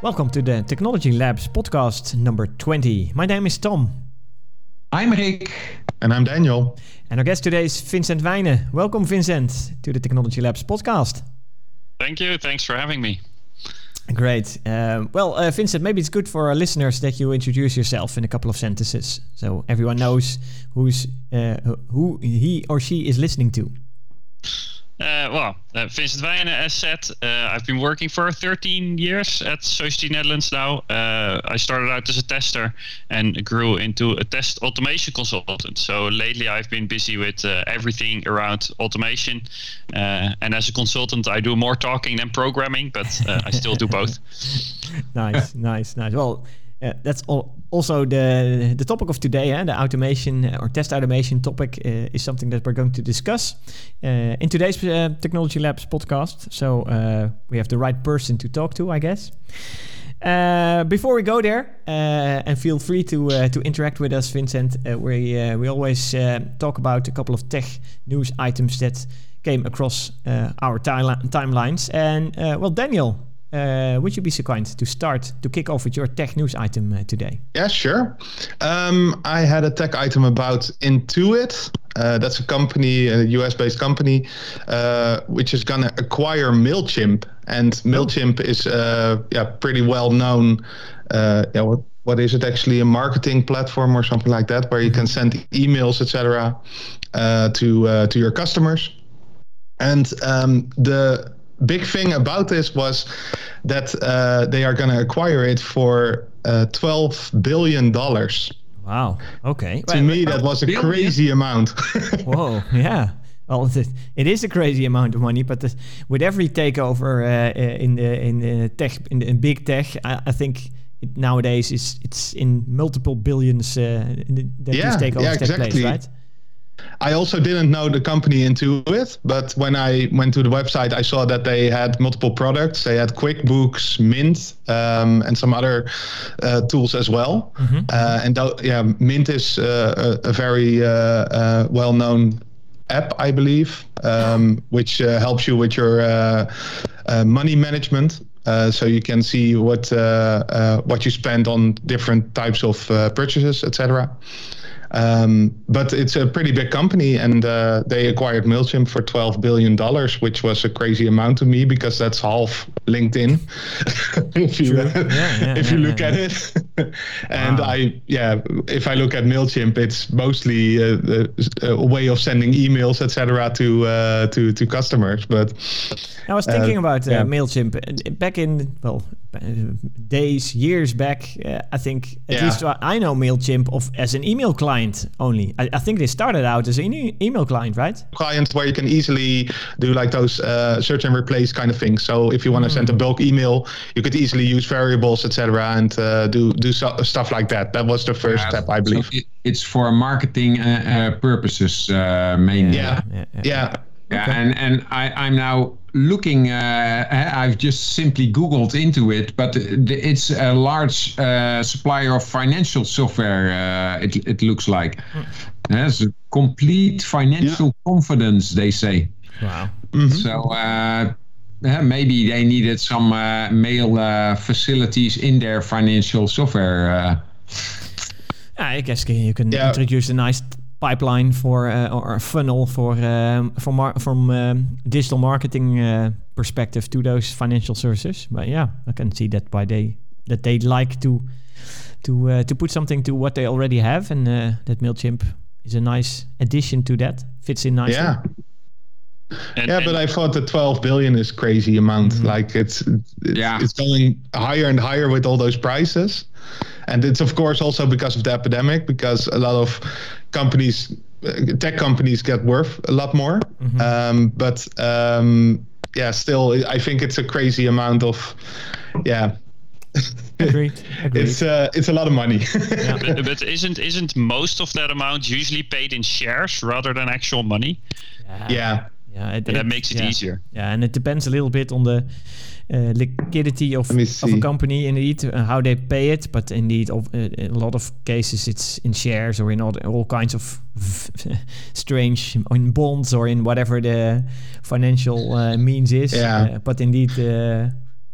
Welcome to the Technology Labs podcast number 20. My name is Tom. I'm Rick. And I'm Daniel. And our guest today is Vincent Wijnen. Welcome, Vincent, to the Technology Labs podcast. Thank you. Thanks for having me. Great. Um, well, uh, Vincent, maybe it's good for our listeners that you introduce yourself in a couple of sentences, so everyone knows who's uh, who he or she is listening to. Uh, well, uh, Vincent Wijnen, as said, uh, I've been working for 13 years at Sogeti Netherlands now. I started out as a tester and grew into a test automation consultant. So lately I've been busy with everything around automation. And as a consultant, I do more talking than programming, but I still do both. nice, nice, nice. Well, uh, that's all, also the the topic of today. Eh? The automation uh, or test automation topic uh, is something that we're going to discuss uh, in today's Technology Labs podcast. So we have the right person to talk to, I guess. before we go there, and feel free to to interact with us, Vincent. we we always talk about a couple of tech news items that came across our timelines. And well, Daniel, uh, would you be so kind to start to kick off with your tech news item uh, today? Yeah, sure. Um, I had a tech item about Intuit. Uh, that's a company, a US based company, uh, which is going to acquire MailChimp. And MailChimp is uh, yeah, pretty well known. Uh, yeah, what, what is it actually? A marketing platform or something like that, where you can send emails, etc., to to your customers. And um, the big thing about this was that uh, they are going to acquire it for uh, 12 billion dollars. Wow. Okay. To well, me, that was a billion? crazy amount. Whoa. Yeah. Well, it is a crazy amount of money, but the, with every takeover uh, uh in the in the tech in, the, in big tech, I, I think it nowadays is it's in multiple billions uh, that yeah, these takeovers yeah, exactly. take place, right? I also didn't know the company Intuit, but when I went to the website, I saw that they had multiple products. They had QuickBooks, Mint, um, and some other uh, tools as well. Mm-hmm. Uh, and th- yeah, Mint is uh, a, a, very uh, uh, well-known app, I believe, um, which uh, helps you with your money management. so you can see what what you spend on different types of purchases, etc. Um, but it's a pretty big company, and uh, they acquired Mailchimp for twelve billion dollars, which was a crazy amount to me because that's half LinkedIn. if you yeah, yeah, if you look at it, and wow. I yeah, if I look at Mailchimp, it's mostly a, a, a way of sending emails, etc., to uh, to to customers. But I was thinking uh, about uh, Mailchimp back in well days, years back. Uh, I think at yeah. least I know Mailchimp of as an email client only. I, I think they started out as an e- email client, right? Client where you can easily do like those uh, search and replace kind of things. So if you want to mm. send a bulk email, you could easily use variables, etc., and uh, do do so, stuff like that. That was the first yeah, step, I believe. So it, it's for marketing uh, uh, purposes uh, mainly. Yeah, yeah. yeah. Yeah, okay. and and I, I'm now looking. Uh, I've just simply Googled Intuit, but it's a large uh, supplier of financial software. Uh, it it looks like hmm. has a complete financial yeah. confidence. They say. Wow. Mm-hmm. So. Uh, maybe they needed some uh, mail uh, facilities in their financial software. Uh I guess you can yeah. introduce a nice pipeline for uh, or funnel um, from from um, digital marketing uh, perspective to those financial services. But yeah, I can see that by they that they like to to uh, to put something to what they already have, and that Mailchimp is a nice addition to that. Fits in nicely. And, yeah, but I thought the 12 billion is crazy amount. Mm-hmm. Like it's, it's yeah, it's going higher and higher with all those prices, and it's of course also because of the epidemic. Because a lot of companies, tech companies, get worth a lot more. Mm-hmm. Um, but um, yeah, still, I think it's a crazy amount of, yeah. Agreed. Agreed. it's uh, it's a lot of money. yeah. but, but, isn't isn't most of that amount usually paid in shares rather than actual money? Yeah. yeah. Yeah, it, that makes it yeah. easier. Yeah, and it depends a little bit on the uh, liquidity of, of a company, indeed, uh, how they pay it. But indeed, of, uh, in a lot of cases, it's in shares or in all, all kinds of strange, in bonds or in whatever the financial uh, means is. Yeah. Uh, but indeed, uh,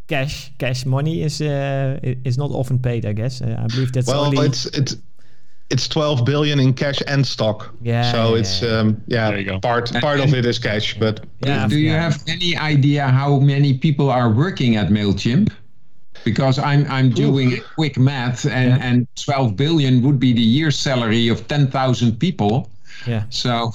cash cash money is uh, is not often paid. I guess uh, I believe that's well, only. it's it's it's 12 billion in cash and stock. Yeah, So yeah, it's yeah. um, yeah There you go. part part of it is cash, but yeah, Do you yeah. have any idea how many people are working at Mailchimp? Because I'm I'm doing quick math, and Yeah. and 12 billion would be the year salary of 10,000 people. yeah. So,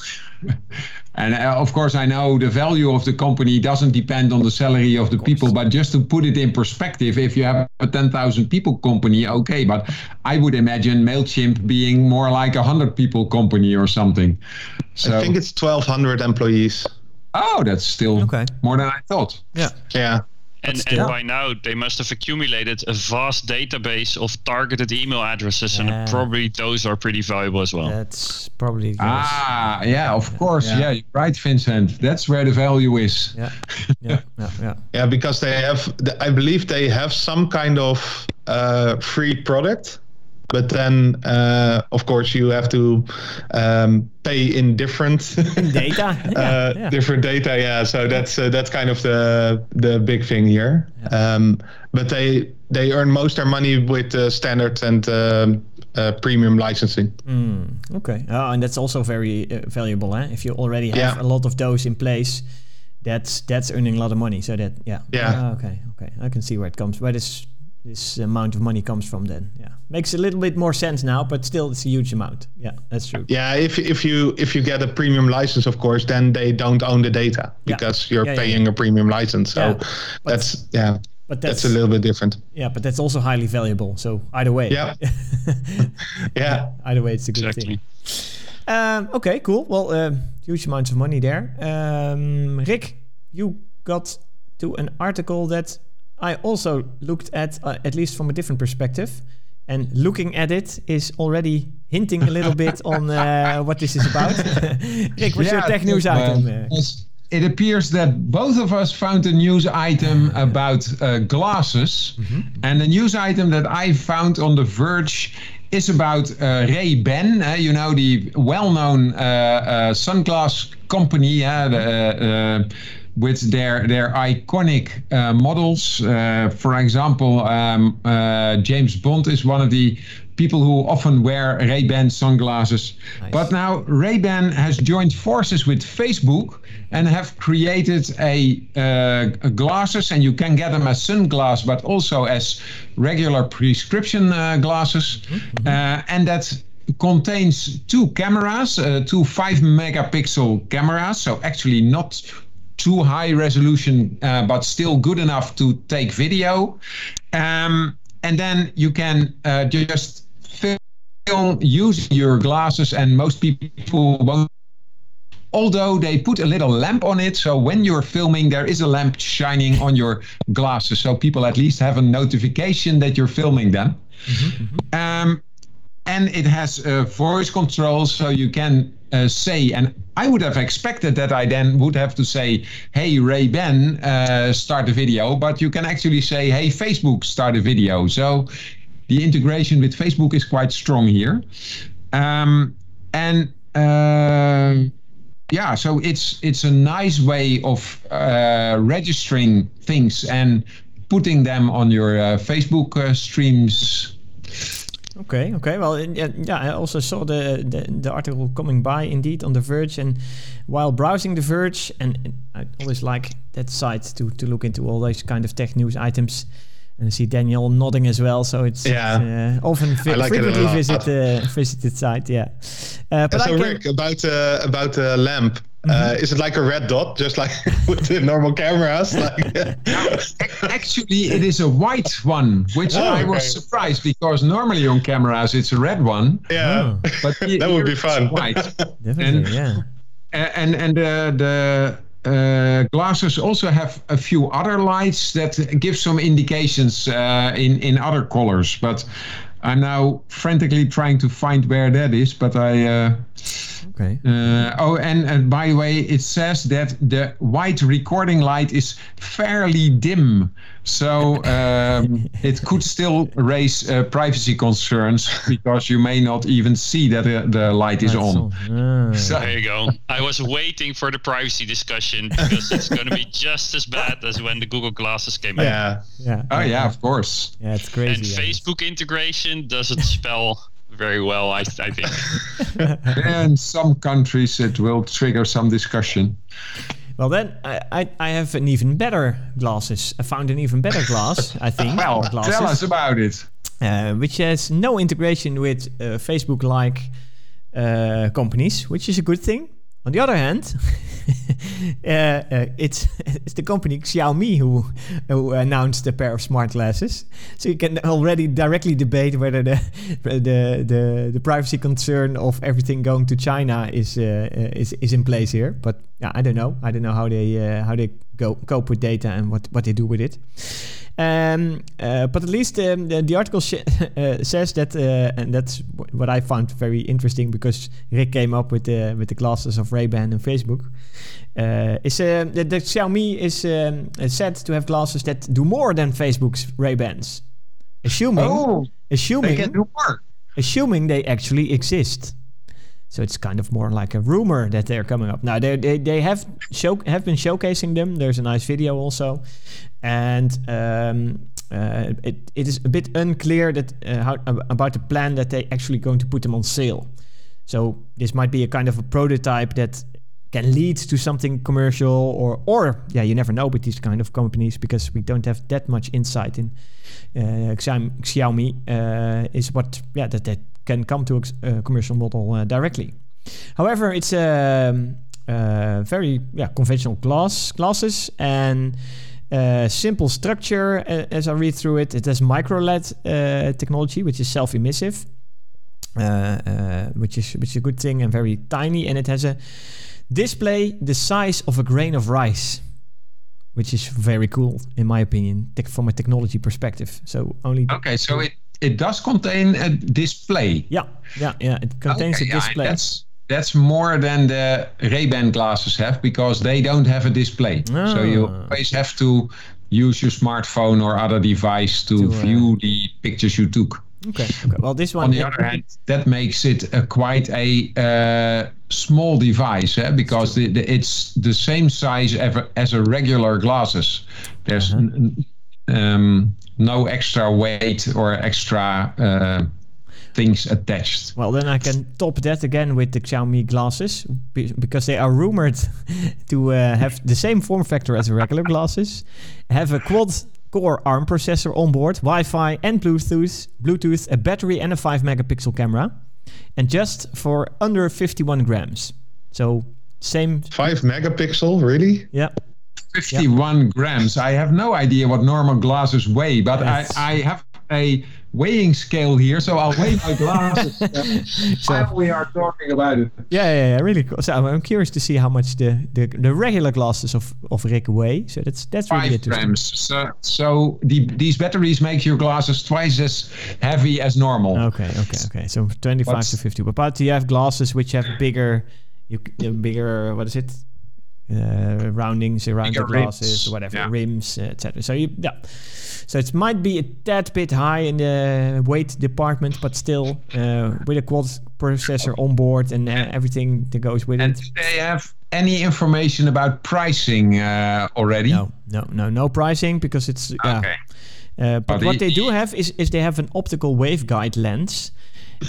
and uh, of course, I know the value of the company doesn't depend on the salary of the people, but just to put it in perspective, if you have a 10,000 people company, okay, but I would imagine MailChimp being more like a 100 people company or something. So, I think it's 1200 employees. oh, that's still Okay. more than I thought. Yeah. Yeah. And, and by now they must have accumulated a vast database of targeted email addresses, Yeah. and probably those are pretty valuable as well. That's probably yes. Ah, yeah, of course. Yeah. Yeah, right, Vincent. That's where the value is. yeah, yeah, yeah, yeah. Yeah, because they have, I believe they have some kind of uh, free product, but then uh, of course you have to um, pay in different Data. Yeah, uh, yeah. different data. Yeah, so that's uh, that's kind of the the big thing here. Um, but they they earn most of their money with uh, standard and um, uh, premium licensing. Mm, okay. Oh, and that's also very uh, valuable. Eh? If you already have Yeah. a lot of those in place, that's that's earning a lot of money. So that yeah. Yeah. Ah, okay. Okay. I can see where it comes. Where this this amount of money comes from. Then yeah, makes a little bit more sense now. But still, it's a huge amount. Yeah, that's true. Yeah, if if you if you get a premium license, of course, then they don't own the data Yeah. because you're Yeah, yeah, paying a premium license. So Yeah. But- that's yeah, But that's that's, a little bit different. yeah, but that's also highly valuable. So either way. Yeah. Yeah. Either way, it's a good Exactly. thing. Um, okay, cool. Well, um, huge amounts of money there. Um, Rick, you got to an article that I also looked at, uh, at least from a different perspective. And looking at it is already hinting a little bit on uh, what this is about. Rick, what's your tech news item? It appears that both of us found a news item about uh, glasses. And the news item that I found on The Verge is about uh, Ray Ban, uh, you know, the well known uh, uh, sunglass company. Uh, the, uh, with their their iconic uh, models. Uh, for example, um, uh, James Bond is one of the people who often wear Ray-Ban sunglasses. Nice. But now Ray-Ban has joined forces with Facebook and have created a, uh, a glasses, and you can get them as sunglasses, but also as regular prescription uh, glasses, uh, and that contains two cameras, uh, two five megapixel cameras, so actually not too high resolution, uh, but still good enough to take video. Um, and then you can uh, just film using your glasses, and most people won't. Although they put a little lamp on it, so when you're filming, there is a lamp shining on your glasses, so people at least have a notification that you're filming them. Um, and it has uh, voice control, so you can uh, say, and I would have expected that I then would have to say, "Hey Ray Ban, uh, start a video," but you can actually say, "Hey Facebook, start a video." So the integration with Facebook is quite strong here, um, and. Uh, yeah, so it's it's a nice way of uh, registering things and putting them on your uh, Facebook uh, streams. Okay, okay. Well, yeah, yeah, I also saw the, the the article coming by indeed on The Verge, and while browsing The Verge, and, I always like that site to to look into all those kind of tech news items. And I see Daniel nodding as well, so it's, Yeah. uh, often vi- like frequently visit uh, visited site. Yeah, uh, but I so can, Rick, about uh, about the lamp, uh, is it like a red dot, just like with the normal cameras? Like, Actually, it is a white one, which Oh, I was okay. surprised because normally on cameras it's a red one, yeah, Oh. but he- that would be fun. White. definitely, and- yeah. And and the the uh, glasses also have a few other lights that give some indications uh, in in other colors. But I'm now frantically trying to find where that is. But I uh, Okay. Uh, oh, and, and by the way, it says that the white recording light is fairly dim, so um, it could still raise uh, privacy concerns because you may not even see that uh, the light is That's on. all. Ah. So- There you go. I was waiting for the privacy discussion because it's going to be just as bad as when the Google Glasses came out. Yeah. yeah. Oh yeah, of course. Yeah, it's crazy. And yeah. Facebook integration doesn't spell very well, I, I think. and some countries, it will trigger some discussion. Well, then I, I, I have an even better glasses. I found an even better glass, I think. Well, glasses, tell us about it. uh, which has no integration with uh, Facebook-like uh, companies, which is a good thing. On the other hand, uh, uh, it's it's the company Xiaomi who who announced a pair of smart glasses. So you can already directly debate whether the the the, the privacy concern of everything going to China is uh, is is in place here. But yeah, I don't know. I don't know how they uh, how they go cope with data and what what they do with it. Um, uh, but at least um, the, the article sh- uh, says that, uh, and that's wh- what I found very interesting because Rick came up with the with the glasses of Ray Ban and Facebook. Uh, is uh, that, that Xiaomi is um, said to have glasses that do more than Facebook's Ray Bans, assuming Oh, they assuming can do more. assuming they actually exist. So it's kind of more like a rumor that they're coming up. Now they they, they have show have been showcasing them. There's a nice video also, and um, uh, it it is a bit unclear that uh, how about the plan that they actually going to put them on sale. So this might be a kind of a prototype that can lead to something commercial or or yeah you never know with these kind of companies because we don't have that much insight in uh, Xiaomi, uh, is what yeah that that can come to a, commercial model uh, directly. However, it's a um, uh, very yeah conventional glass glasses and uh, simple structure. Uh, as I read through it, it has micro LED uh, technology, which is self-emissive, uh, uh, which is which is a good thing and very tiny, and it has a display the size of a grain of rice. Which is very cool, in my opinion, tech- from a technology perspective. So only Okay, so it, it does contain a display. Yeah, yeah, yeah. It contains Okay, a yeah, display. that's that's more than the Ray-Ban glasses have because they don't have a display. So you Ah. always have to use your smartphone or other device to, To, uh, view the pictures you took. Okay, okay. Well, this one. On the other hand, that makes it a quite a uh, small device eh? because the, the, it's the same size as a regular glasses. There's n- n- um, no extra weight or extra uh, things attached. Well, then I can top that again with the Xiaomi glasses be- because they are rumored to uh, have the same form factor as the regular glasses, have a quad core ARM processor on board, Wi-Fi and Bluetooth, Bluetooth, a battery and a 5 megapixel camera, and just for under 51 grams. So same, Five megapixel, really? yeah. 51 grams. I have no idea what normal glasses weigh, but I, Yes. I have a weighing scale here, so I'll weigh my glasses while we are talking about it. Yeah, yeah, yeah, really cool. So I'm curious to see how much the, the, the regular glasses of, of Rick weigh. So that's that's really Five interesting. grams. So, so the, these batteries make your glasses twice as heavy as normal. Okay, okay, okay. So 25 to 50. But, but you have glasses which have bigger, you c- bigger. What is it? Uh, roundings around Bigger the glasses, rims, whatever, yeah. rims, uh, etc. So you, yeah. So it might be a tad bit high in the weight department, but still uh, with a quad processor on board and uh, everything that goes with it. And it. do they have any information about pricing uh, already? No, no, no, no pricing because it's yeah. Okay. Uh, but what the- they do have is, is they have an optical waveguide lens,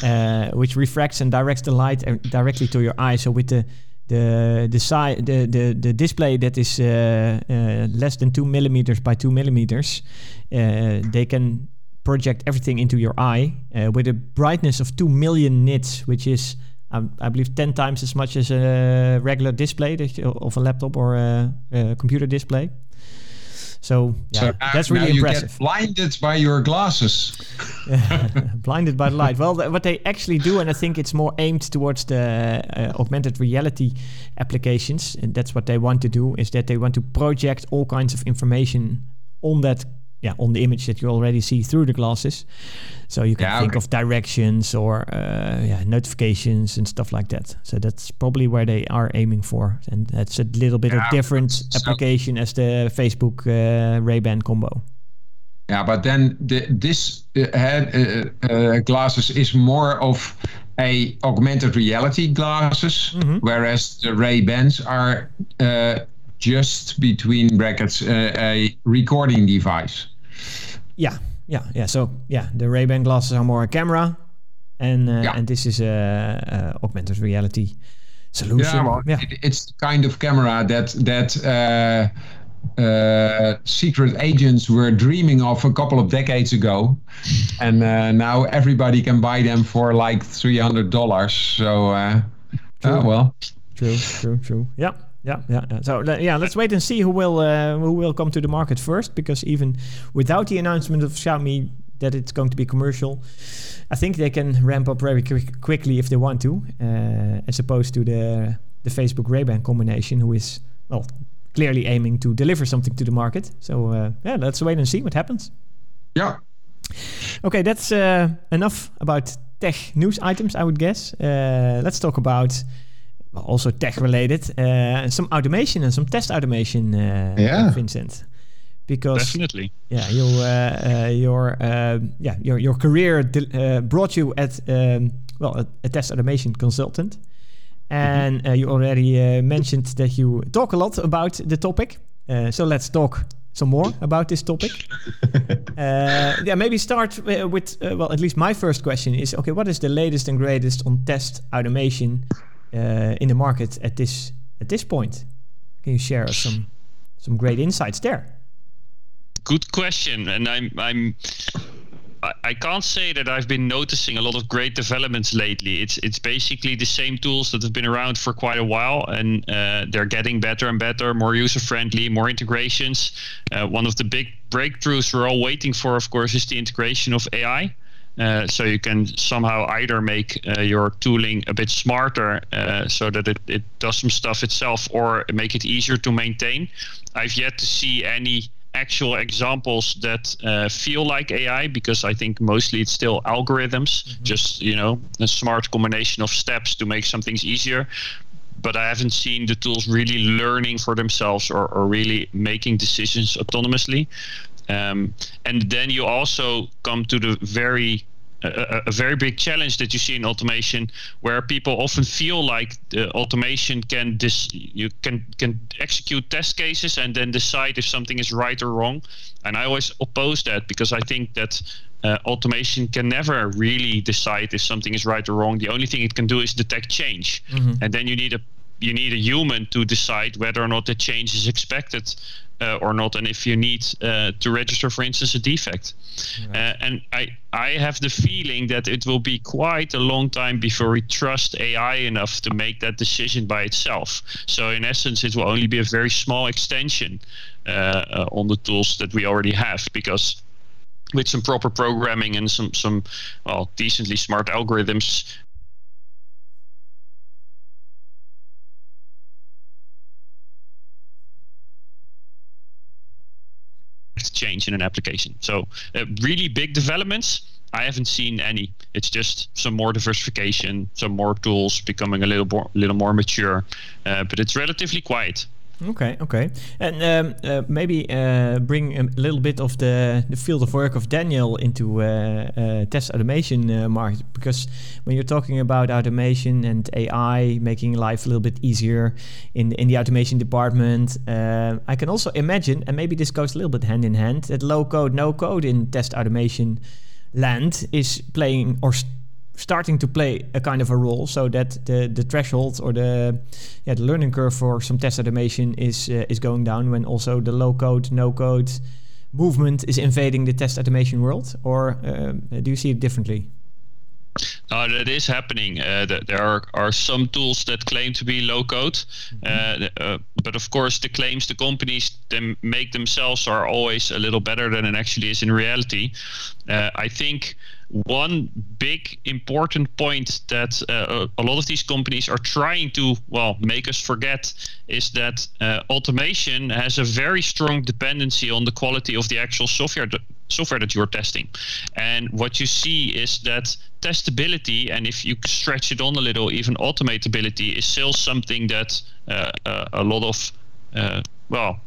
uh, which refracts and directs the light uh, directly to your eye. So with the the the si- the, the the display that is uh, uh, less than two millimeters by two millimeters, uh, they can project everything into your eye with a brightness of two million nits, which is I believe ten times as much as a regular display that you- of a laptop or a, a computer display. So yeah, So now- that's really you impressive. get blinded by your glasses. blinded by the light. Well, th- what they actually do, and I think it's more aimed towards the uh, augmented reality applications, and that's what they want to do, is that they want to project all kinds of information on that yeah on the image that you already see through the glasses. So you can Yeah, think okay. of directions or uh, yeah notifications and stuff like that. So that's probably where they are aiming for, and that's a little bit of different so- application as the Facebook uh, Ray Ban combo. Yeah, but then the, this uh, had, uh, uh, glasses is more of a augmented reality glasses, whereas the Ray Bans are uh, just between brackets uh, a recording device. Yeah, yeah, yeah. So yeah, the Ray Ban glasses are more a camera, and uh, Yeah. and this is a, a augmented reality solution. Yeah, well, It, it's the kind of camera that that uh, uh, secret agents were dreaming of a couple of decades ago, and uh, now everybody can buy them for like three hundred dollars. So, uh, oh well. True, true, true. Yeah, yeah, yeah. yeah. So yeah, let's wait and see who will uh, who will come to the market first. Because even without the announcement of Xiaomi that it's going to be commercial, I think they can ramp up very quick, quickly if they want to, uh, as opposed to the the Facebook Ray Ban combination, who is well clearly aiming to deliver something to the market. So uh, yeah, let's wait and see what happens. Yeah. Okay, that's uh, enough about tech news items, I would guess. Uh, let's talk about well, also tech related, uh, some automation and some test automation, uh, Yeah. Vincent. Because Definitely. yeah, you uh, uh, your uh, yeah your your career uh, brought you at um, well a, a test automation consultant, and uh, you already uh, mentioned that you talk a lot about the topic. Uh, so let's talk some more about this topic. uh, yeah, maybe start with uh, well, at least my first question is okay. What is the latest and greatest on test automation in the market at this at this point? Can you share some some great insights there? Good question, and I'm I'm. I- I can't say that I've been noticing a lot of great developments lately. It's it's basically the same tools that have been around for quite a while, and uh, they're getting better and better, more user friendly, more integrations. Uh, one of the big breakthroughs we're all waiting for, of course, is the integration of AI. Uh, so you can somehow either make uh, your tooling a bit smarter uh, so that it, it does some stuff itself or make it easier to maintain. I've yet to see any actual examples that uh, feel like AI because I think mostly it's still algorithms, just you know a smart combination of steps to make some things easier. But I haven't seen the tools really learning for themselves or, or really making decisions autonomously. Um, and then you also come to the very a, a- very big challenge that you see in automation, where people often feel like the automation can dis- you can can execute test cases and then decide if something is right or wrong. And I always oppose that because I think that uh, automation can never really decide if something is right or wrong. The only thing it can do is detect change, and then you need a you need a human to decide whether or not the change is expected uh, or not, and if you need uh, to register, for instance, a defect. Uh, and I, I have the feeling that it will be quite a long time before we trust AI enough to make that decision by itself. So in essence, it will only be a very small extension uh, uh, on the tools that we already have, because with some proper programming and some some well decently smart algorithms, change in an application. So uh, really big developments. I haven't seen any. It's just some more diversification, some more tools becoming a little more, little more mature, uh, but it's relatively quiet. Okay, okay, and um, uh, maybe uh, bring a little bit of the, the field of work of Daniel into uh, uh, test automation uh, market. Because when you're talking about automation and AI making life a little bit easier in in the automation department, uh, I can also imagine, and maybe this goes a little bit hand in hand, that low code, no code in test automation land is playing or st- starting to play a kind of a role so that the the threshold or the yeah the learning curve for some test automation is uh, is going down when also the low code no code movement is invading the test automation world or um, do you see it differently Uh, that is happening. Uh, there are, are some tools that claim to be low code, mm-hmm. uh, uh, but of course, the claims the companies them make themselves are always a little better than it actually is in reality. Uh, I think one big important point that uh, a lot of these companies are trying to well make us forget is that uh, automation has a very strong dependency on the quality of the actual software software that you're testing. And what you see is that testability and if you stretch it on a little even automatability is still something that uh, uh a lot of uh, well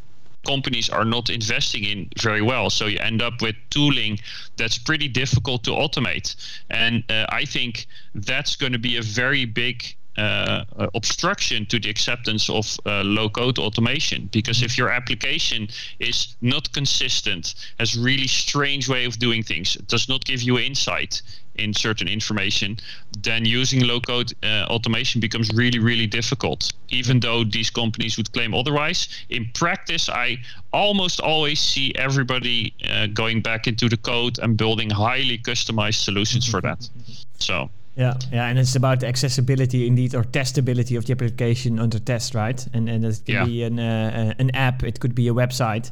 companies are not investing in very well. So you end up with tooling that's pretty difficult to automate. And uh, I think that's going to be a very big uh, obstruction to the acceptance of uh, low code automation because if your application is not consistent has really strange way of doing things does not give you insight in certain information, then using low code uh, automation becomes really, really difficult. Even though these companies would claim otherwise, in practice, I almost always see everybody uh, going back into the code and building highly customized solutions for that. So. Yeah, yeah, and it's about accessibility indeed, or testability of the application under test, right? And and it can yeah. be an uh, an app, it could be a website,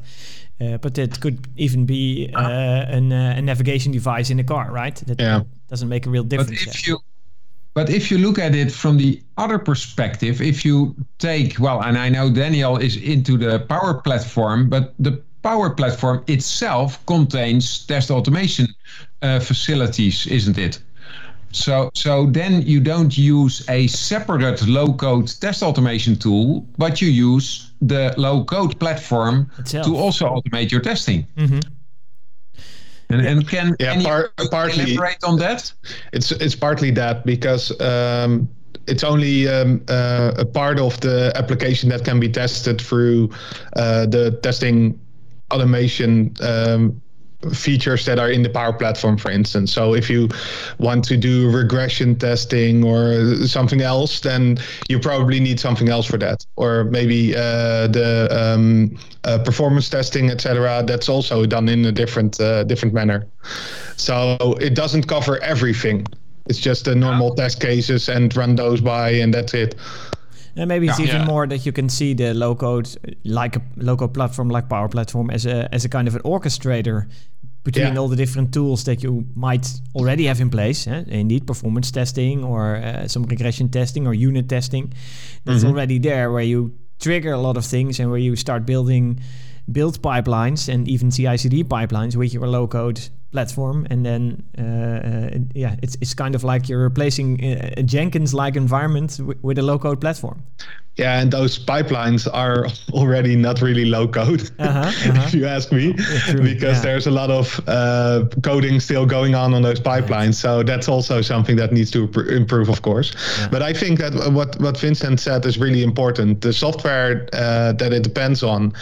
uh, but it could even be uh, an, uh, a navigation device in a car, right? That yeah. doesn't make a real difference. But if you but if you look at it from the other perspective, if you take well, and I know Daniel is into the Power Platform, but the Power Platform itself contains test automation uh, facilities, isn't it? So, so then you don't use a separate low-code test automation tool, but you use the low-code platform Itself. to also automate your testing. Mm-hmm. And, and can, yeah, can par- you partly, elaborate on that? It's it's partly that because um, it's only um, uh, a part of the application that can be tested through uh, the testing automation um, features that are in the Power Platform, for instance. So if you want to do regression testing or something else, then you probably need something else for that, or maybe uh, the um, uh, performance testing, etc. That's also done in a different uh, different manner. So it doesn't cover everything. It's just the normal test cases and run those by, and that's it. And maybe it's yeah, even yeah. more that you can see the low code, like a low code platform like Power Platform, as a as a kind of an orchestrator between yeah. all the different tools that you might already have in place. Eh? Indeed, performance testing or uh, some regression testing or unit testing. That's mm-hmm. already there where you trigger a lot of things and where you start building build pipelines and even CI/CD pipelines with your low code platform, and then uh, uh, yeah, it's it's kind of like you're replacing a, a Jenkins-like environment w- with a low-code platform. Yeah, and those pipelines are already not really low code, uh-huh, uh-huh. if you ask me, because yeah. there's a lot of uh, coding still going on on those pipelines. So that's also something that needs to improve, of course. Yeah. But I think that what what Vincent said is really important. The software uh, that it depends on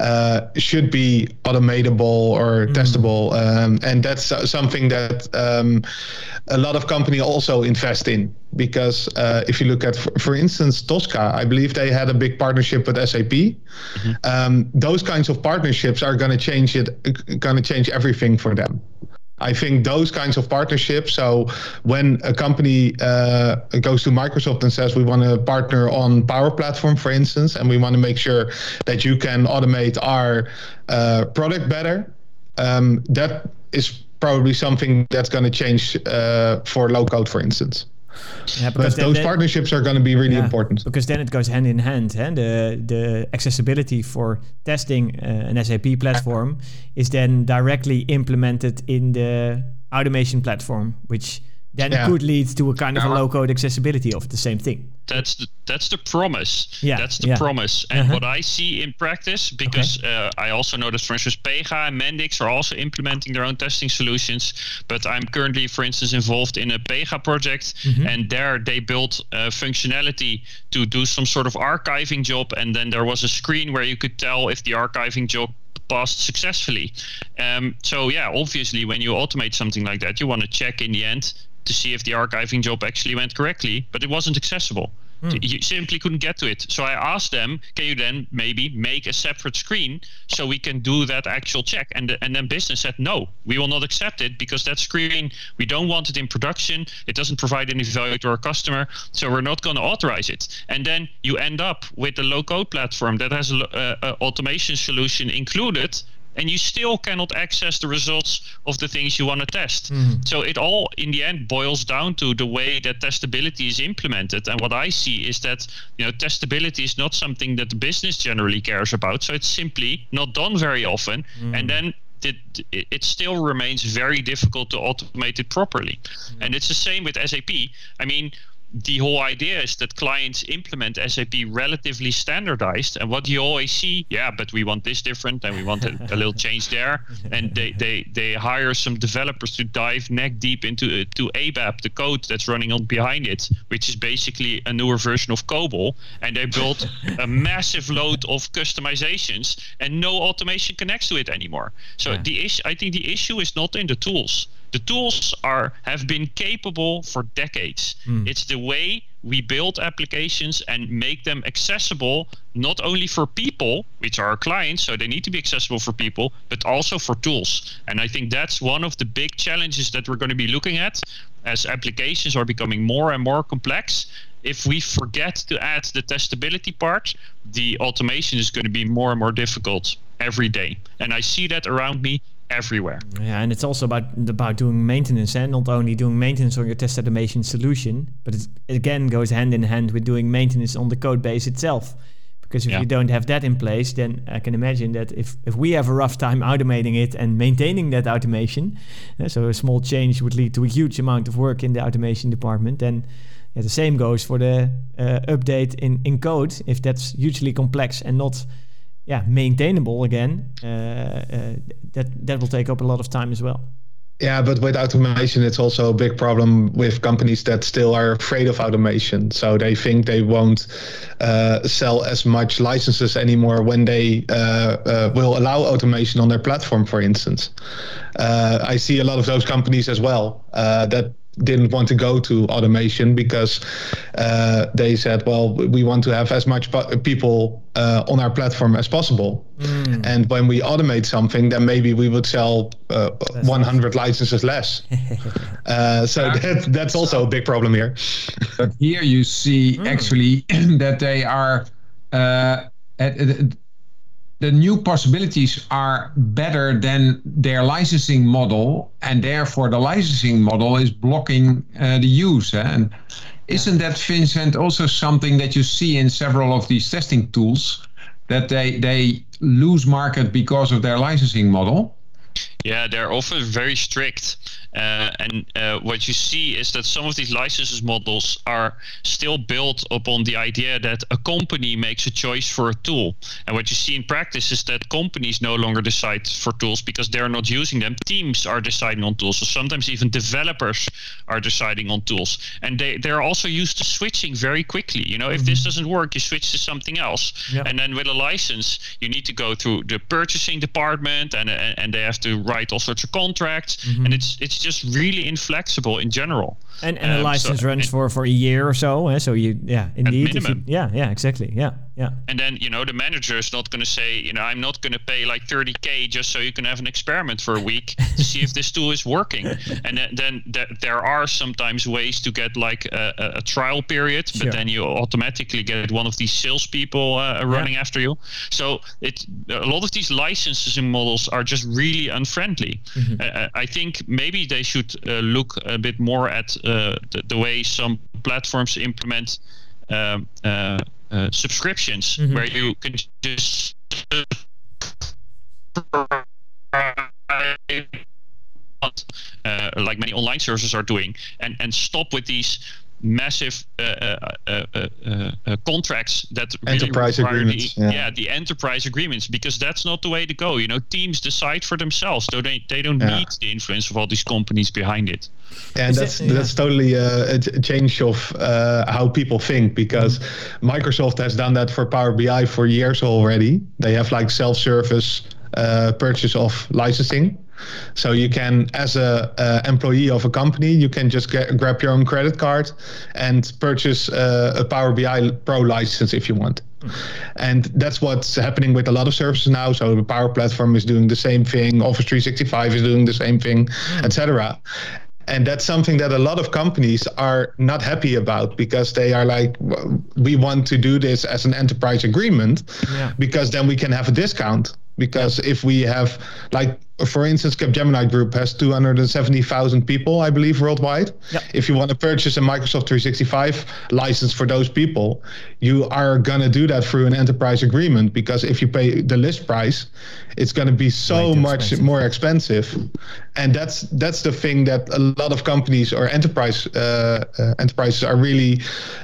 uh, should be automatable or mm. testable, um, and that's something that um, a lot of companies also invest in because uh, if you look at, for, for, instance, Tosca, I believe they had a big partnership with SAP. Mm-hmm. Um, those kinds of partnerships are going to change it, going to change everything for them. I think those kinds of partnerships. So when a company uh, goes to Microsoft and says we want to partner on Power Platform, for instance, and we want to make sure that you can automate our uh, product better, um, that is probably something that's going to change uh, for low code, for instance. Yeah, because those then, partnerships are going to be really yeah, important. Because then it goes hand in hand. And the the accessibility for testing uh, an SAP platform is then directly implemented in the automation platform, which then yeah. could lead to a kind of a low code accessibility of the same thing. That's the that's the promise. Yeah, that's the yeah. promise. And uh-huh. what I see in practice, because okay. uh, I also noticed, for instance, Pega and Mendix are also implementing their own testing solutions. But I'm currently, for instance, involved in a Pega project, mm-hmm. and there they built uh, functionality to do some sort of archiving job, and then there was a screen where you could tell if the archiving job passed successfully. Um, so yeah, obviously, when you automate something like that, you want to check in the end to see if the archiving job actually went correctly, but it wasn't accessible. Mm. You simply couldn't get to it. So I asked them, can you then maybe make a separate screen so we can do that actual check? And the, and then business said, no, we will not accept it because that screen we don't want it in production. It doesn't provide any value to our customer, so we're not going to authorize it. And then you end up with a low code platform that has an automation solution included and you still cannot access the results of the things you want to test. Mm. So it all, in the end, boils down to the way that testability is implemented. And what I see is that you know testability is not something that the business generally cares about. So it's simply not done very often, mm. and then it, it still remains very difficult to automate it properly. Mm. And it's the same with SAP. I mean, the whole idea is that clients implement SAP relatively standardized. And what you always see, yeah, but we want this different and we want a, a little change there. And they, they, they hire some developers to dive neck deep into uh, to ABAP, the code that's running on behind it, which is basically a newer version of COBOL. And they built a massive load of customizations and no automation connects to it anymore. So yeah. the issue, I think the issue is not in the tools the tools are have been capable for decades. Mm. It's the way we build applications and make them accessible not only for people, which are our clients, so they need to be accessible for people, but also for tools. And I think that's one of the big challenges that we're going to be looking at as applications are becoming more and more complex. If we forget to add the testability part, the automation is going to be more and more difficult every day. And I see that around me everywhere. Yeah, and it's also about about doing maintenance and not only doing maintenance on your test automation solution, but it again goes hand in hand with doing maintenance on the code base itself. Because if yeah. you don't have that in place, then I can imagine that if, if we have a rough time automating it and maintaining that automation, uh, so a small change would lead to a huge amount of work in the automation department, then yeah, the same goes for the uh, update in, in code. If that's hugely complex and not yeah maintainable again, uh, uh, that that will take up a lot of time as well. Yeah, but with automation, it's also a big problem with companies that still are afraid of automation. So they think they won't uh, sell as much licenses anymore when they uh, uh, will allow automation on their platform, for instance. Uh, I see a lot of those companies as well that didn't want to go to automation because uh, they said, well, we want to have as much people uh, on our platform as possible. Mm. And when we automate something, then maybe we would sell uh, 100 licenses less. Uh, so that, that's also a big problem here. but here you see mm. actually that they are. Uh, at, at, the new possibilities are better than their licensing model, and therefore the licensing model is blocking uh, the use. Eh? And isn't that, Vincent, also something that you see in several of these testing tools that they they lose market because of their licensing model? Yeah, they're often very strict. Uh, and uh, what you see is that some of these licenses models are still built upon the idea that a company makes a choice for a tool. And what you see in practice is that companies no longer decide for tools because they're not using them. Teams are deciding on tools. So sometimes even developers are deciding on tools. And they, they're also used to switching very quickly. You know, if mm-hmm. this doesn't work, you switch to something else. Yeah. And then with a license, you need to go through the purchasing department and, and they have to write all sorts of contracts. Mm-hmm. And it's it's just really inflexible in general. And, and um, a license so, runs for, for a year or so. Eh? So you, yeah, indeed. You, yeah, yeah, exactly. Yeah, yeah. And then, you know, the manager is not going to say, you know, I'm not going to pay like 30K just so you can have an experiment for a week to see if this tool is working. And then, then th- there are sometimes ways to get like a, a trial period, but sure. then you automatically get one of these salespeople uh, running yeah. after you. So it a lot of these licensing models are just really unfriendly. Mm-hmm. Uh, I think maybe they should uh, look a bit more at uh, the, the, way some platforms implement um, uh, subscriptions, mm-hmm. where you can just uh, like many online services are doing, and and stop with these massive uh, uh, uh, contracts that enterprise really agreements. The, yeah. yeah. the enterprise agreements because that's not the way to go. You know, teams decide for themselves, so they they don't yeah. need the influence of all these companies behind it. Yeah, and that's it, yeah. that's totally a, a change of uh, how people think because mm-hmm. Microsoft has done that for Power BI for years already. They have like self-service uh, purchase of licensing. So you can, as a uh, employee of a company, you can just get, grab your own credit card and purchase uh, a Power BI Pro license if you want. And that's what's happening with a lot of services now. So the Power Platform is doing the same thing, Office 365 is doing the same thing, mm. etc and that's something that a lot of companies are not happy about because they are like we want to do this as an enterprise agreement yeah. because then we can have a discount because if we have like for instance capgemini group has 270000 people i believe worldwide yep. if you want to purchase a microsoft 365 license for those people you are going to do that through an enterprise agreement because if you pay the list price it's going to be so much expensive. more expensive and that's that's the thing that a lot of companies or enterprise uh, uh, enterprises are really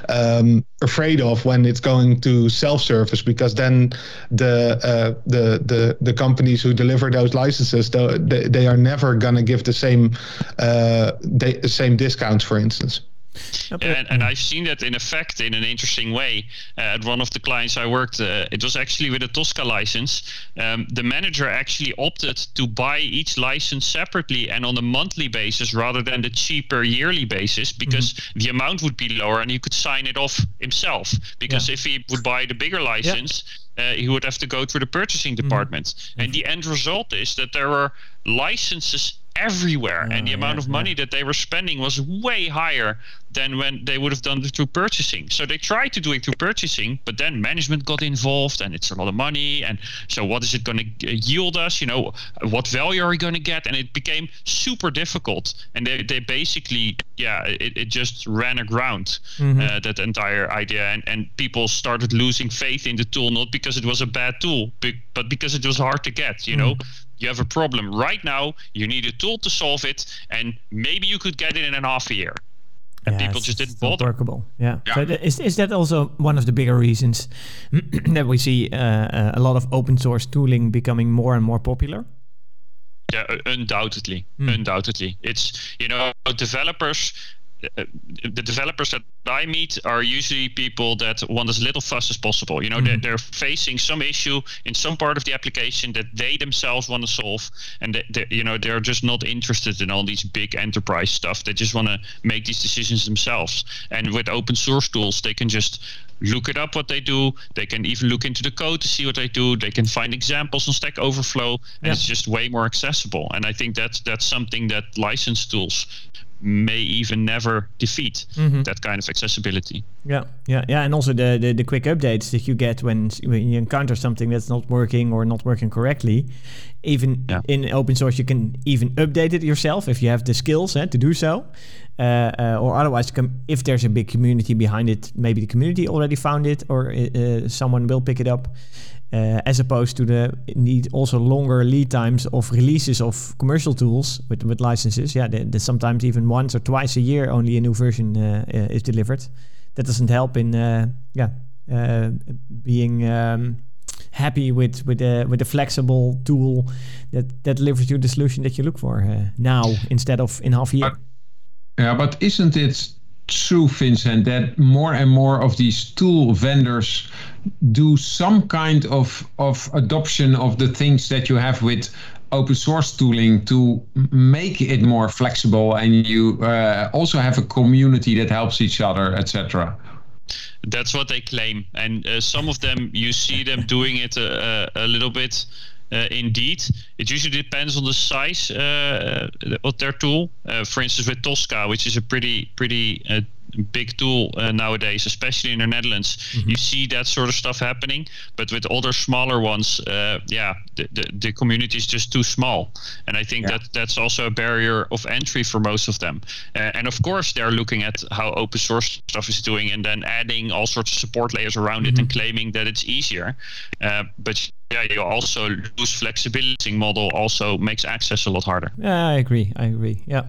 um, afraid of when it's going to self-service because then the uh, the the the companies who deliver those licenses they, they are never going to give the same uh, the same discounts for instance And, and, I've seen that in effect in an interesting way. Uh, at one of the clients I worked, uh, it was actually with a Tosca license. Um, the manager actually opted to buy each license separately and on a monthly basis rather than the cheaper yearly basis because mm-hmm. the amount would be lower and he could sign it off himself. Because yeah. if he would buy the bigger license, yeah. Uh, he would have to go through the purchasing mm-hmm. department. Mm-hmm. And the end result is that there were licenses everywhere, and the amount yeah, of money yeah. that they were spending was way higher than when they would have done it through purchasing. So they tried to do it through purchasing, but then management got involved, and it's a lot of money. And so, what is it going to yield us? You know, what value are we going to get? And it became super difficult. And they, they basically, yeah, it, it just ran aground mm-hmm. uh, that entire idea, and and people started losing faith in the tool, not because it was a bad tool, but because it was hard to get. You mm-hmm. know you have a problem right now you need a tool to solve it and maybe you could get it in an half a year and yeah, people just didn't bother. Workable, yeah. yeah. So th- is is that also one of the bigger reasons that we see uh, uh, a lot of open source tooling becoming more and more popular? Yeah, undoubtedly, mm. undoubtedly. It's you know developers the developers that I meet are usually people that want as little fuss as possible. You know, mm-hmm. they're, they're, facing some issue in some part of the application that they themselves want to solve, and they, they, you know they're just not interested in all these big enterprise stuff. They just want to make these decisions themselves. And with open source tools, they can just look it up what they do. They can even look into the code to see what they do. They can find examples on Stack Overflow, and yeah. it's just way more accessible. And I think that's that's something that license tools may even never defeat mm-hmm. that kind of accessibility. Yeah, yeah, yeah, and also the, the, the quick updates that you get when when you encounter something that's not working or not working correctly. Even yeah. in open source, you can even update it yourself if you have the skills eh, to do so. Uh, uh, or otherwise, if there's a big community behind it, maybe the community already found it, or uh, uh someone will pick it up uh, as opposed to the need also longer lead times of releases of commercial tools with, with licenses. Yeah, the, the sometimes even once or twice a year only a new version uh, uh, is delivered. That doesn't help in yeah uh, being um, happy with with a with a flexible tool that that delivers you the solution that you look for now instead of in half a year. yeah, but isn't it true, Vincent, that more and more of these tool vendors do some kind of, of adoption of the things that you have with open source tooling to make it more flexible and you uh, also have a community that helps each other, etc. That's what they claim, and uh, some of them you see them doing it a, a little bit uh, indeed. It usually depends on the size uh, of their tool. Uh, for instance, with Tosca, which is a pretty pretty uh, big tool uh, nowadays, especially in the Netherlands. Mm-hmm. You see that sort of stuff happening, but with other smaller ones, uh, yeah, the, the, the community is just too small, and I think yeah. that that's also a barrier of entry for most of them. Uh, and of course, they're looking at how open source stuff is doing, and then adding all sorts of support layers around mm-hmm. it and claiming that it's easier. Uh, but yeah, you also lose flexibility model also makes access a lot harder. Yeah, I agree. I agree. Yeah.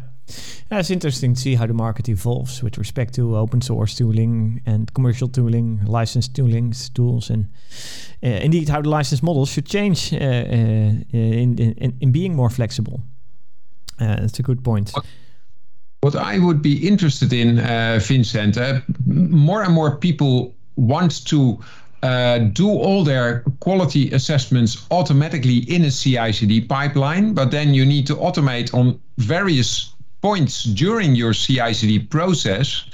Yeah, it's interesting to see how the market evolves with respect to open source tooling and commercial tooling, licensed toolings, tools, and uh, indeed how the license models should change uh, uh, in, in, in being more flexible. Uh, that's a good point. What I would be interested in, uh, Vincent, uh, more and more people want to uh, do all their quality assessments automatically in a CI/CD pipeline, but then you need to automate on various points during your CI/CD process.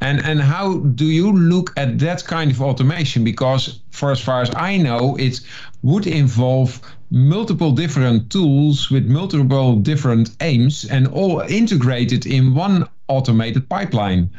And and how do you look at that kind of automation? Because for as far as I know, it would involve multiple different tools with multiple different aims and all integrated in one automated pipeline.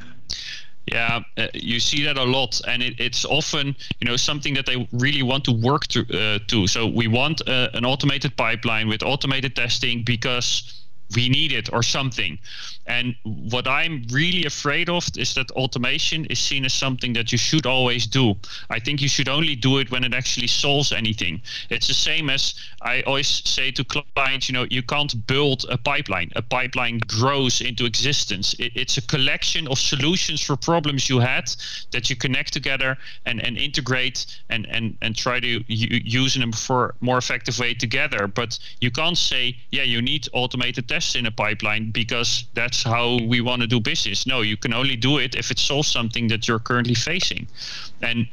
Yeah, uh, you see that a lot, and it, it's often you know something that they really want to work to. Uh, to. So we want uh, an automated pipeline with automated testing because we need it or something. And what I'm really afraid of is that automation is seen as something that you should always do. I think you should only do it when it actually solves anything. It's the same as I always say to clients, you know, you can't build a pipeline. A pipeline grows into existence. It, it's a collection of solutions for problems you had that you connect together and, and integrate and, and, and try to use them for more effective way together. But you can't say, yeah, you need automated testing in a pipeline because that's how we want to do business. No, you can only do it if it solves something that you're currently facing. And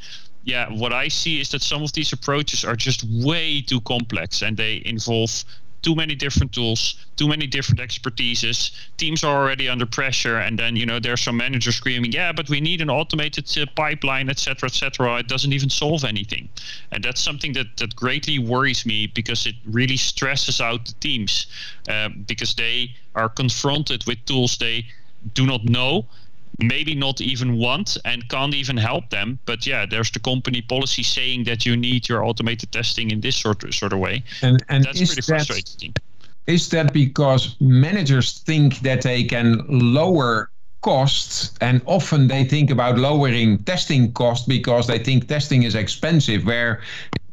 yeah, what I see is that some of these approaches are just way too complex and they involve too many different tools, too many different expertises. Teams are already under pressure, and then you know there's some manager screaming, "Yeah, but we need an automated uh, pipeline, etc., etc." It doesn't even solve anything, and that's something that that greatly worries me because it really stresses out the teams uh, because they are confronted with tools they do not know maybe not even want and can't even help them. But yeah, there's the company policy saying that you need your automated testing in this sort of, sort of way. And, and that's pretty that, frustrating. Is that because managers think that they can lower costs and often they think about lowering testing costs because they think testing is expensive where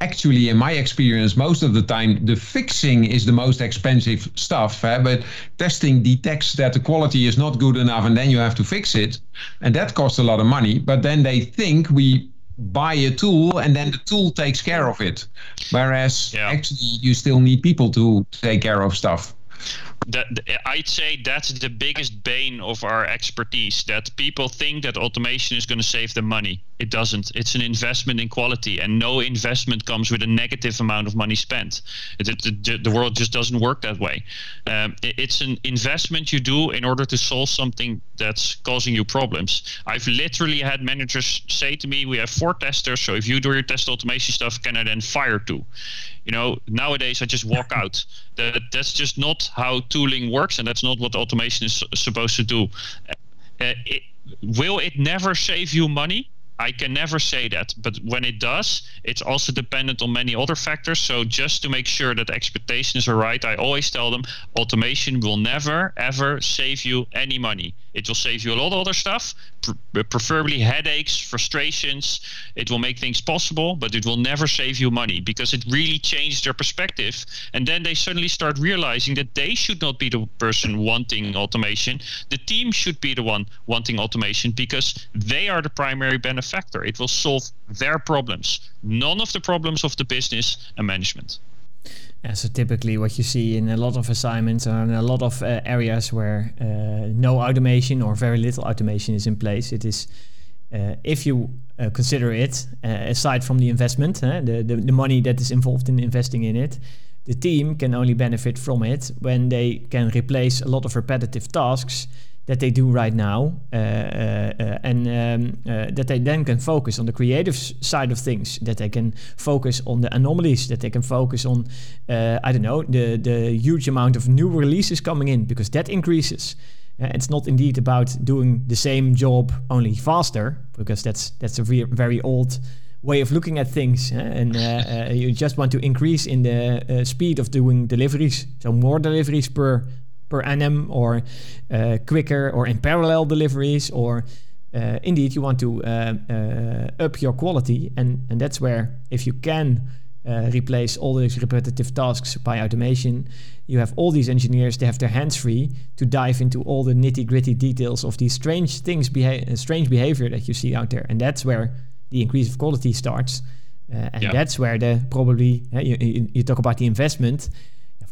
actually in my experience most of the time the fixing is the most expensive stuff eh? but testing detects that the quality is not good enough and then you have to fix it and that costs a lot of money but then they think we buy a tool and then the tool takes care of it whereas yeah. actually you still need people to take care of stuff that I'd say that's the biggest bane of our expertise. That people think that automation is going to save them money. It doesn't. It's an investment in quality, and no investment comes with a negative amount of money spent. It, it, the world just doesn't work that way. Um, it, it's an investment you do in order to solve something that's causing you problems. I've literally had managers say to me, "We have four testers, so if you do your test automation stuff, can I then fire two?" You know, nowadays I just walk out. That that's just not how tooling works, and that's not what automation is supposed to do. Uh, it, will it never save you money? I can never say that, but when it does, it's also dependent on many other factors. So just to make sure that expectations are right, I always tell them automation will never ever save you any money. It will save you a lot of other stuff, uh, preferably headaches, frustrations. It will make things possible, but it will never save you money because it really changes their perspective. And then they suddenly start realizing that they should not be the person wanting automation. The team should be the one wanting automation because they are the primary benefactor. It will solve their problems, none of the problems of the business and management. Yeah, so typically what you see in a lot of assignments in a lot of uh, areas where uh, no automation or very little automation is in place, it is uh, if you uh, consider it uh, aside from the investment, the, the, the money that is involved in investing in it, the team can only benefit from it when they can replace a lot of repetitive tasks that they do right now, uh, uh, uh, and um, that they then can focus on the creative side of things. That they can focus on the anomalies. That they can focus on, I don't know, the the huge amount of new releases coming in because that increases. Uh, it's not indeed about doing the same job only faster because that's that's a very very old way of looking at things uh, and uh, you just want to increase in the speed of doing deliveries so more deliveries per per annum or uh, quicker or in parallel deliveries or uh, indeed you want to uh, uh, up your quality and and that's where if you can uh, replace all these repetitive tasks by automation you have all these engineers they have their hands free to dive into all the nitty gritty details of these strange things beha- strange behavior that you see out there. And that's where the increase of quality starts. Uh, and yeah. that's where the probably you, you, you talk about the investment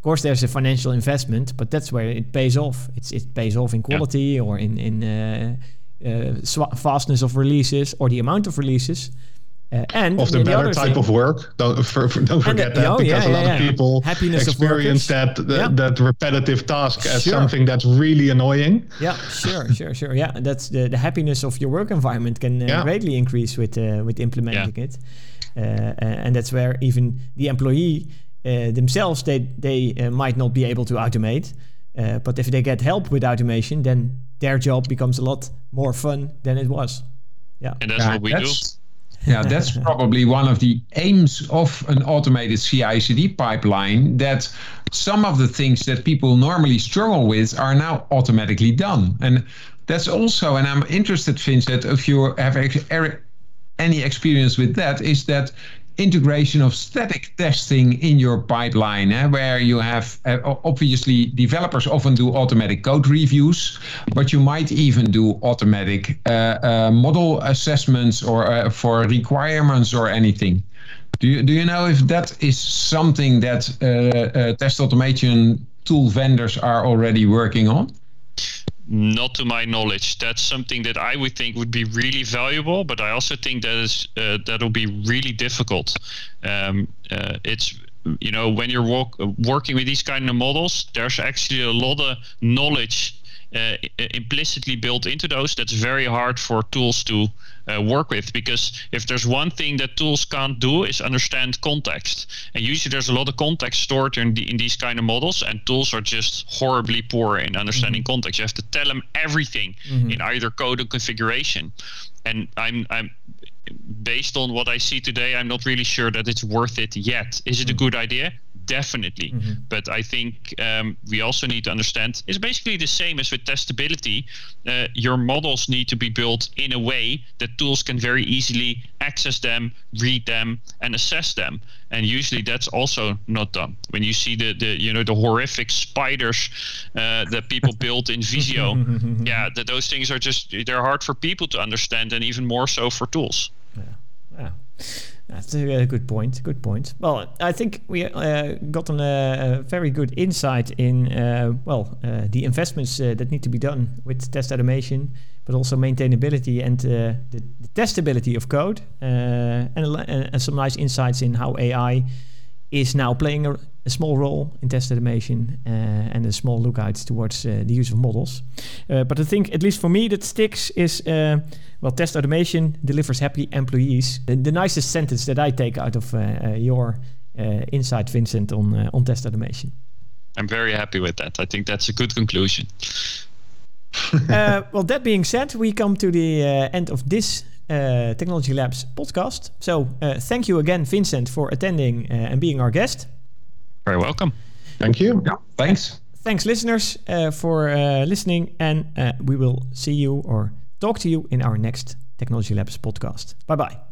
of course, there's a financial investment, but that's where it pays off. It's, it pays off in quality yeah. or in in uh, uh, fastness of releases or the amount of releases. Uh, and of the, the better type thing, of work. Don't, for, for, don't forget the, that oh, because yeah, a lot yeah, of people Happiness experience that that, that, repetitive task as sure. something that's really annoying. Yeah, sure, sure, sure. Yeah, that's the, the happiness of your work environment can uh, greatly increase with uh, with implementing it, uh, and that's where even the employee uh, Eh, themselves they they uh, might not be able to automate, eh, but if they get help with automation, then their job becomes a lot more fun than it was. Yeah, and that's what we do yeah, that's probably one of the aims of an automated CI/CD pipeline. That some of the things that people normally struggle with are now automatically done, and that's also. And I'm interested, Vince, that if you have er, any experience with that, is that integration of static testing in your pipeline, eh, where you have uh, obviously developers often do automatic code reviews, but you might even do automatic uh, uh, model assessments or for requirements or anything. Do you, do you know if that is something that test automation tool vendors are already working on? Not to my knowledge. That's something that I would think would be really valuable, but I also think that is uh, that'll be really difficult. Um, uh, it's you know when you're walk, working with these kind of models, there's actually a lot of knowledge uh, implicitly built into those that's very hard for tools to uh, work with because if there's one thing that tools can't do is understand context and usually there's a lot of context stored in, the, in these kind of models and tools are just horribly poor in understanding mm-hmm. context you have to tell them everything mm-hmm. in either code or configuration and i'm i'm based on what i see today i'm not really sure that it's worth it yet is it mm-hmm. a good idea definitely. Mm-hmm. But I think um, we also need to understand it's basically the same as with testability. Uh, your models need to be built in a way that tools can very easily access them, read them, and assess them. And usually that's also not done. When you see the, the you know the horrific spiders uh, that people build in Visio, yeah, that those things are just they're hard for people to understand, and even more so for tools. Yeah. yeah. That's a good point. Good point. Well, I think we uh, got a, a, very good insight in uh, well uh, the investments uh, that need to be done with test automation, but also maintainability and uh, the, the, testability of code, uh, and, and, some nice insights in how AI is now playing a, a small role in test automation and a small lookout towards the use of models. but I think, at least for me, that sticks is well, test automation delivers happy employees. The, the nicest sentence that I take out of uh, uh, your uh, insight, Vincent, on on test automation. I'm very happy with that. I think that's a good conclusion. uh, well, that being said, we come to the uh, end of this uh, Technology Labs podcast. So, thank you again, Vincent, for attending and being our guest. Very welcome. Thank you. Yeah, thanks. Thanks, listeners, uh, for uh, listening, and uh, we will see you or talk to you in our next Technology Labs podcast. Bye bye.